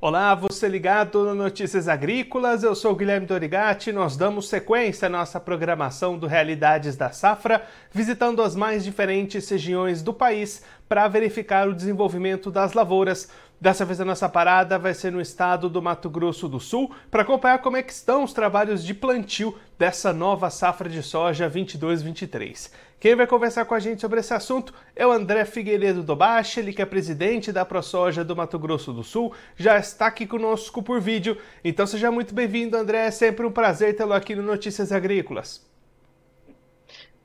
Olá, você ligado no Notícias Agrícolas, eu sou Guilherme Dorigati. Nós damos sequência à nossa programação do Realidades da Safra, visitando as mais diferentes regiões do país para verificar o desenvolvimento das lavouras. Dessa vez a nossa parada vai ser no estado do Mato Grosso do Sul para acompanhar como é que estão os trabalhos de plantio dessa nova safra de soja 22-23. Quem vai conversar com a gente sobre esse assunto é o André Figueiredo Dobache, ele que é presidente da ProSoja do Mato Grosso do Sul, já está aqui conosco por vídeo. Então seja muito bem-vindo, André, é sempre um prazer tê-lo aqui no Notícias Agrícolas.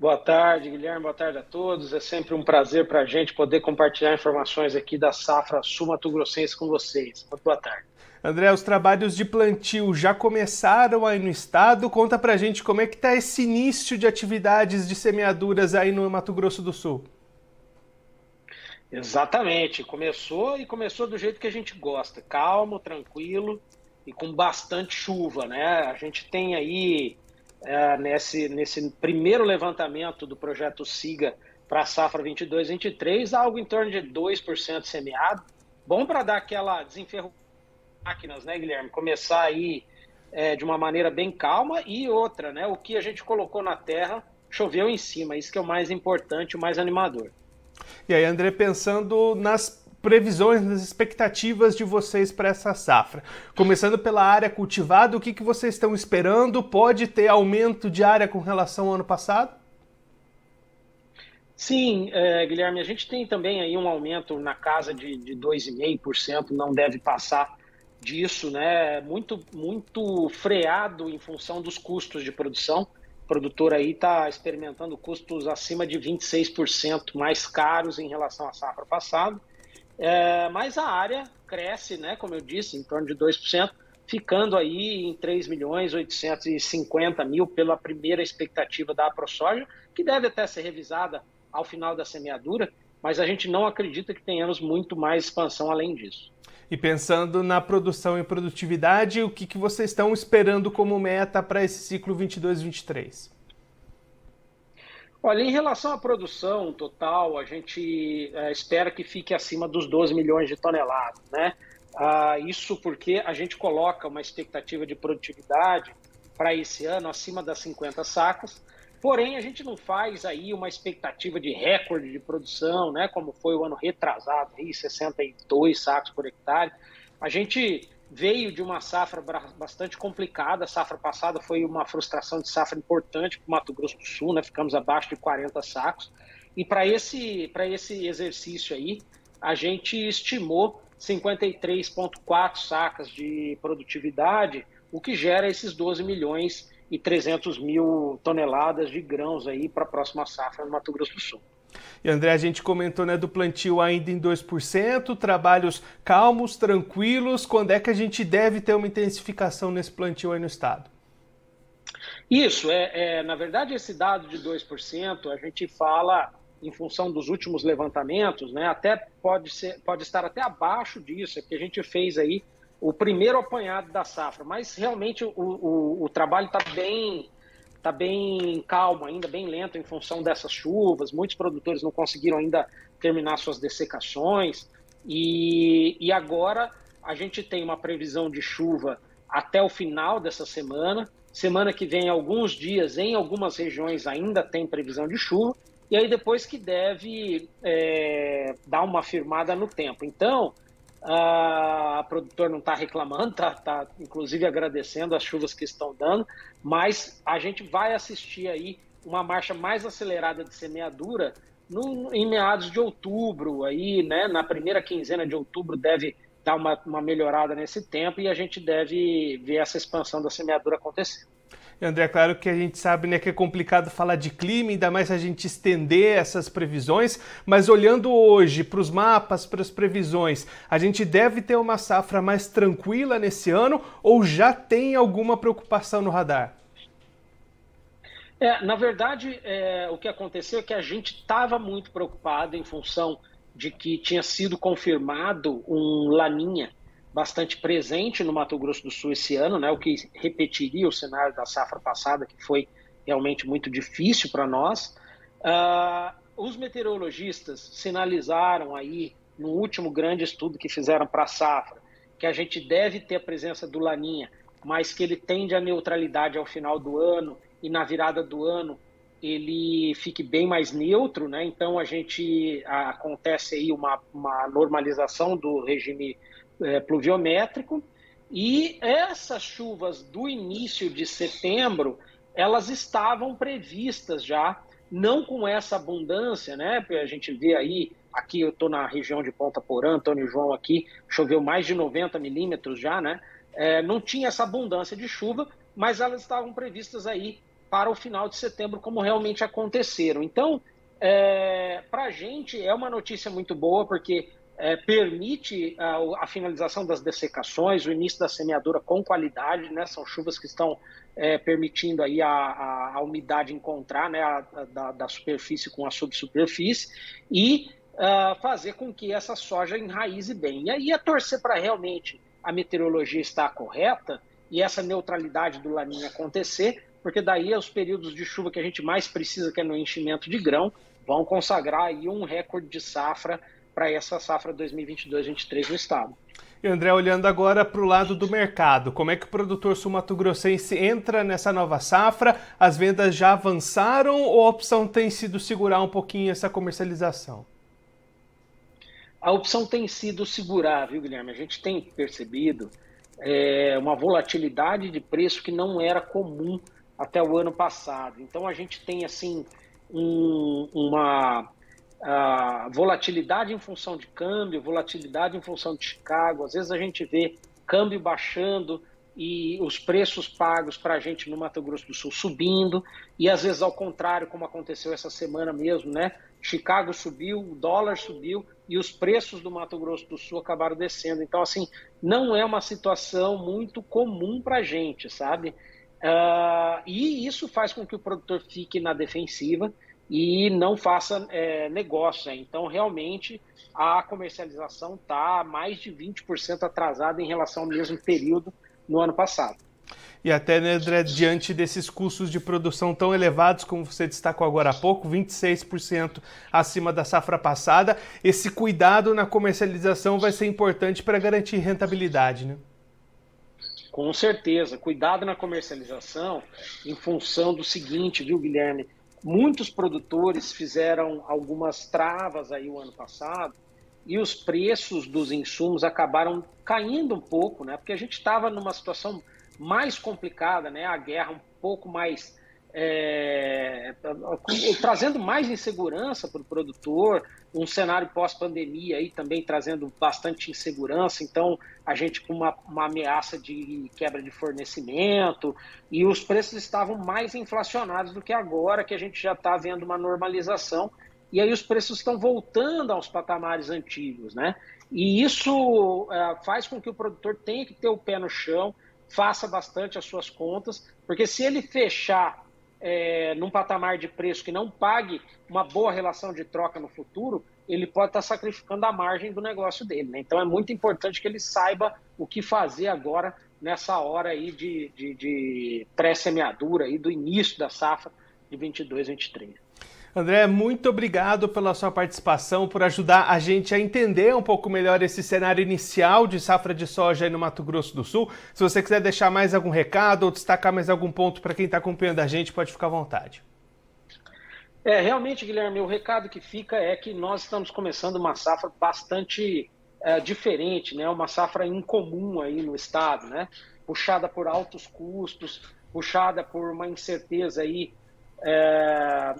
Boa tarde, Guilherme, boa tarde a todos. É sempre um prazer para a gente poder compartilhar informações aqui da safra sul-mato-grossense com vocês. Muito boa tarde. André, os trabalhos de plantio já começaram aí no estado. Conta pra gente como é que está esse início de atividades de semeaduras aí no Mato Grosso do Sul. Exatamente, começou e começou do jeito que a gente gosta, calmo, tranquilo e com bastante chuva, né? A gente tem aí é, nesse, nesse primeiro levantamento do projeto SIGA para a safra 22-23, algo em torno de 2% semeado. Bom para dar aquela desenferrujada máquinas, né, Guilherme? Começar aí é, de uma maneira bem calma e outra, né? O que a gente colocou na terra choveu em cima, isso que é o mais importante, o mais animador. E aí, André, pensando nas previsões, nas expectativas de vocês para essa safra. Começando pela área cultivada, o que, que vocês estão esperando? Pode ter aumento de área com relação ao ano passado? Sim, é, Guilherme, a gente tem também aí um aumento na casa de, de 2,5%, não deve passar disso, né? Muito, muito freado em função dos custos de produção. O produtor aí está experimentando custos acima de 26% mais caros em relação à safra passada. É, mas a área cresce, né? Como eu disse, em torno de 2%, ficando aí em 3 milhões 850 mil pela primeira expectativa da ProSoja, que deve até ser revisada ao final da semeadura, mas a gente não acredita que tenhamos muito mais expansão além disso. E pensando na produção e produtividade, o que, que vocês estão esperando como meta para esse ciclo 22-23? Olha, em relação à produção total, a gente é, espera que fique acima dos 12 milhões de toneladas, né? Ah, isso porque a gente coloca uma expectativa de produtividade para esse ano acima das 50 sacas, Porém, a gente não faz aí uma expectativa de recorde de produção, né, como foi o ano retrasado, aí, 62 sacos por hectare. A gente veio de uma safra bastante complicada. A safra passada foi uma frustração de safra importante para o Mato Grosso do Sul, né? ficamos abaixo de 40 sacos. E para esse, esse exercício aí, a gente estimou 53,4 sacas de produtividade, o que gera esses 12 milhões e 300 mil toneladas de grãos aí para a próxima safra no Mato Grosso do Sul. E André, a gente comentou né, do plantio ainda em 2%, trabalhos calmos, tranquilos. Quando é que a gente deve ter uma intensificação nesse plantio aí no estado? Isso, é, é na verdade, esse dado de 2%, a gente fala em função dos últimos levantamentos, né, até pode, ser, pode estar até abaixo disso, é que a gente fez aí o primeiro apanhado da safra, mas realmente o, o, o trabalho está bem, tá bem calmo ainda, bem lento em função dessas chuvas. Muitos produtores não conseguiram ainda terminar suas dessecações e, e agora a gente tem uma previsão de chuva até o final dessa semana. Semana que vem, alguns dias, em algumas regiões ainda tem previsão de chuva, e aí depois que deve é, dar uma firmada no tempo. Então, a produtor não está reclamando, está tá, inclusive agradecendo as chuvas que estão dando, mas a gente vai assistir aí uma marcha mais acelerada de semeadura no, em meados de outubro, aí, né, na primeira quinzena de outubro deve dar uma, uma melhorada nesse tempo e a gente deve ver essa expansão da semeadura acontecer. André, é claro que a gente sabe né, que é complicado falar de clima, ainda mais a gente estender essas previsões, mas olhando hoje para os mapas, para as previsões, a gente deve ter uma safra mais tranquila nesse ano ou já tem alguma preocupação no radar? É, na verdade, é, o que aconteceu é que a gente estava muito preocupado em função de que tinha sido confirmado um laninha bastante presente no Mato Grosso do Sul esse ano, né, o que repetiria o cenário da safra passada, que foi realmente muito difícil para nós. Uh, os meteorologistas sinalizaram aí, no último grande estudo que fizeram para a safra, que a gente deve ter a presença do Laninha, mas que ele tende à neutralidade ao final do ano e na virada do ano ele fique bem mais neutro, né? Então a gente a, acontece aí uma, uma normalização do regime é, pluviométrico e essas chuvas do início de setembro elas estavam previstas já, não com essa abundância, né? A gente vê aí, aqui eu estou na região de Ponta Porã, Antônio João aqui, choveu mais de 90 milímetros já, né? É, não tinha essa abundância de chuva, mas elas estavam previstas aí para o final de setembro, como realmente aconteceram. Então, é, para a gente é uma notícia muito boa, porque é, permite a, a, finalização das dessecações, o início da semeadura com qualidade, né? São chuvas que estão é, permitindo aí a, a, a, umidade encontrar né, da, da, superfície com a subsuperfície e uh, fazer com que essa soja enraize bem. E aí é torcer para realmente a meteorologia estar correta e essa neutralidade do laninha acontecer, porque daí os períodos de chuva que a gente mais precisa, que é no enchimento de grão, vão consagrar aí um recorde de safra para essa safra 2022-23 no estado. E André, olhando agora para o lado do mercado, como é que o produtor sul-mato-grossense entra nessa nova safra? As vendas já avançaram ou a opção tem sido segurar um pouquinho essa comercialização? A opção tem sido segurar, viu, Guilherme? A gente tem percebido é, uma volatilidade de preço que não era comum até o ano passado. Então a gente tem assim um, uma volatilidade em função de câmbio, volatilidade em função de Chicago. Às vezes a gente vê câmbio baixando e os preços pagos para a gente no Mato Grosso do Sul subindo, e às vezes ao contrário, como aconteceu essa semana mesmo, né? Chicago subiu, o dólar subiu e os preços do Mato Grosso do Sul acabaram descendo. Então, assim, não é uma situação muito comum para a gente, sabe? Uh, e isso faz com que o produtor fique na defensiva e não faça é, negócio. Né? Então, realmente, a comercialização está mais de 20% atrasada em relação ao mesmo período no ano passado. E até, né, André, diante desses custos de produção tão elevados, como você destacou agora há pouco, 26% acima da safra passada, esse cuidado na comercialização vai ser importante para garantir rentabilidade, né? Com certeza. Cuidado na comercialização em função do seguinte, viu, Guilherme? Muitos produtores fizeram algumas travas aí o ano passado e os preços dos insumos acabaram caindo um pouco, né? Porque a gente estava numa situação mais complicada, né? A guerra um pouco mais é, trazendo mais insegurança para o produtor, um cenário pós-pandemia aí também trazendo bastante insegurança, então a gente com uma, uma, ameaça de quebra de fornecimento e os preços estavam mais inflacionados do que agora que a gente já está vendo uma normalização e aí os preços estão voltando aos patamares antigos, né? E isso é, faz com que o produtor tenha que ter o pé no chão, faça bastante as suas contas, porque se ele fechar é, num patamar de preço que não pague uma boa relação de troca no futuro, ele pode estar sacrificando a margem do negócio dele. Né? Então é muito importante que ele saiba o que fazer agora nessa hora aí de, de, de pré-semeadura do início da safra de 22, 23. André, muito obrigado pela sua participação, por ajudar a gente a entender um pouco melhor esse cenário inicial de safra de soja aí no Mato Grosso do Sul. Se você quiser deixar mais algum recado ou destacar mais algum ponto para quem está acompanhando a gente, pode ficar à vontade. É, realmente, Guilherme, o recado que fica é que nós estamos começando uma safra bastante é, diferente, né? uma safra incomum aí no estado, né? puxada por altos custos, puxada por uma incerteza aí é,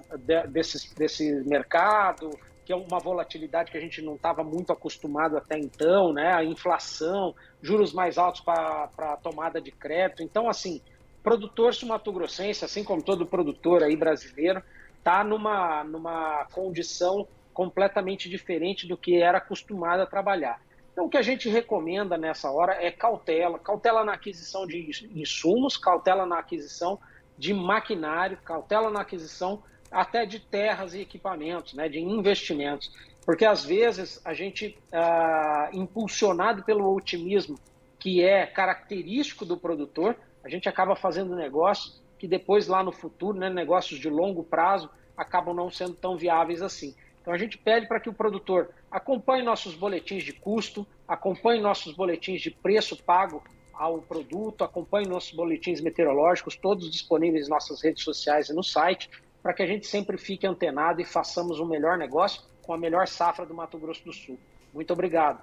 desse, desse mercado, que é uma volatilidade que a gente não estava muito acostumado até então, né? A inflação, juros mais altos para a tomada de crédito. Então, assim, produtor sumatogrossense, assim como todo produtor aí brasileiro, está numa, numa condição completamente diferente do que era acostumado a trabalhar. Então, o que a gente recomenda nessa hora é cautela, cautela na aquisição de insumos, cautela na aquisição de maquinário, cautela na aquisição até de terras e equipamentos, né, de investimentos. Porque às vezes a gente, ah, impulsionado pelo otimismo que é característico do produtor, a gente acaba fazendo negócios que depois lá no futuro, né, negócios de longo prazo, acabam não sendo tão viáveis assim. Então a gente pede para que o produtor acompanhe nossos boletins de custo, acompanhe nossos boletins de preço pago ao produto, acompanhe nossos boletins meteorológicos, todos disponíveis em nossas redes sociais e no site, para que a gente sempre fique antenado e façamos o um melhor negócio com a melhor safra do Mato Grosso do Sul. Muito obrigado.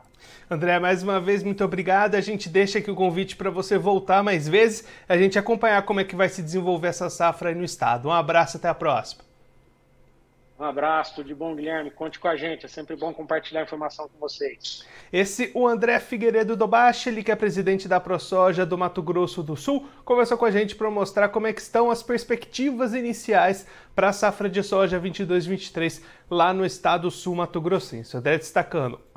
André, mais uma vez, muito obrigado. A gente deixa aqui o convite para você voltar mais vezes, a gente acompanhar como é que vai se desenvolver essa safra aí no estado. Um abraço, até a próxima. Um abraço, tudo de bom, Guilherme. Conte com a gente, é sempre bom compartilhar informação com vocês. Esse, o André Figueiredo do Baixa, ele que é presidente da ProSoja do Mato Grosso do Sul, conversou com a gente para mostrar como é que estão as perspectivas iniciais para a safra de soja 22-23 lá no estado sul Mato Grossense. André destacando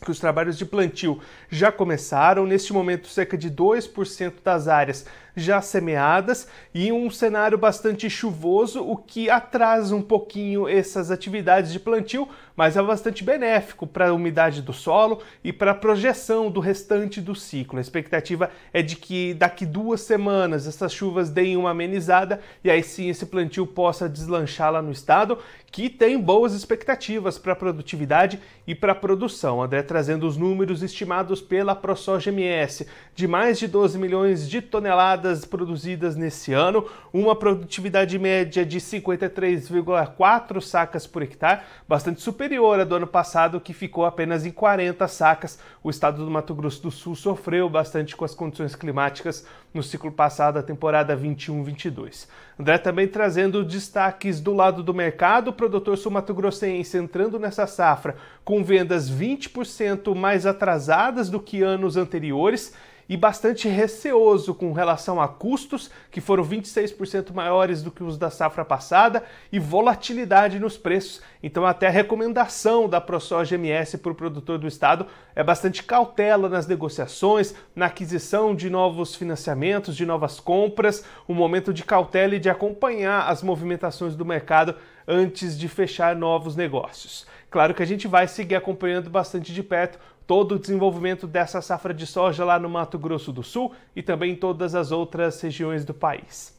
que os trabalhos de plantio já começaram, neste momento cerca de 2% das áreas já semeadas e um cenário bastante chuvoso, o que atrasa um pouquinho essas atividades de plantio, mas é bastante benéfico para a umidade do solo e para a projeção do restante do ciclo. A expectativa é de que daqui duas semanas essas chuvas deem uma amenizada e aí sim esse plantio possa deslanchar lá no estado, que tem boas expectativas para a produtividade e para a produção. André trazendo os números estimados pela ProSoja MS de mais de 12 milhões de toneladas produzidas nesse ano, uma produtividade média de 53,4 sacas por hectare, bastante superior à do ano passado, que ficou apenas em 40 sacas. O estado do Mato Grosso do Sul sofreu bastante com as condições climáticas no ciclo passado, a temporada 21-22. André também trazendo destaques do lado do mercado, o produtor sul-mato-grossense entrando nessa safra com vendas 20% mais atrasadas do que anos anteriores e bastante receoso com relação a custos, que foram 26% maiores do que os da safra passada, e volatilidade nos preços. Então, até a recomendação da ProSoja MS para o produtor do estado é bastante cautela nas negociações, na aquisição de novos financiamentos, de novas compras, um momento de cautela e de acompanhar as movimentações do mercado antes de fechar novos negócios. Claro que a gente vai seguir acompanhando bastante de perto todo o desenvolvimento dessa safra de soja lá no Mato Grosso do Sul e também em todas as outras regiões do país.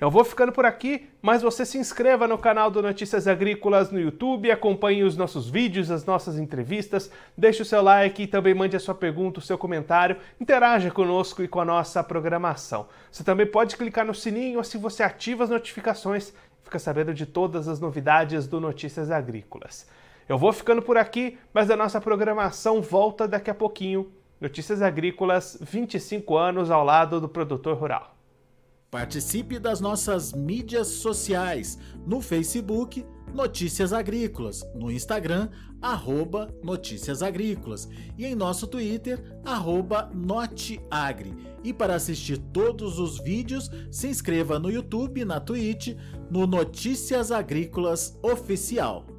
Eu vou ficando por aqui, mas você se inscreva no canal do Notícias Agrícolas no YouTube, acompanhe os nossos vídeos, as nossas entrevistas, deixe o seu like e também mande a sua pergunta, o seu comentário, interaja conosco e com a nossa programação. Você também pode clicar no sininho, assim você ativa as notificações fica sabendo de todas as novidades do Notícias Agrícolas. Eu vou ficando por aqui, mas a nossa programação volta daqui a pouquinho. Notícias Agrícolas, 25 anos ao lado do produtor rural. Participe das nossas mídias sociais no Facebook Notícias Agrícolas, no Instagram arroba Notícias Agrícolas e em nosso Twitter arroba Noteagri. E para assistir todos os vídeos, se inscreva no YouTube, na Twitch, no Notícias Agrícolas Oficial.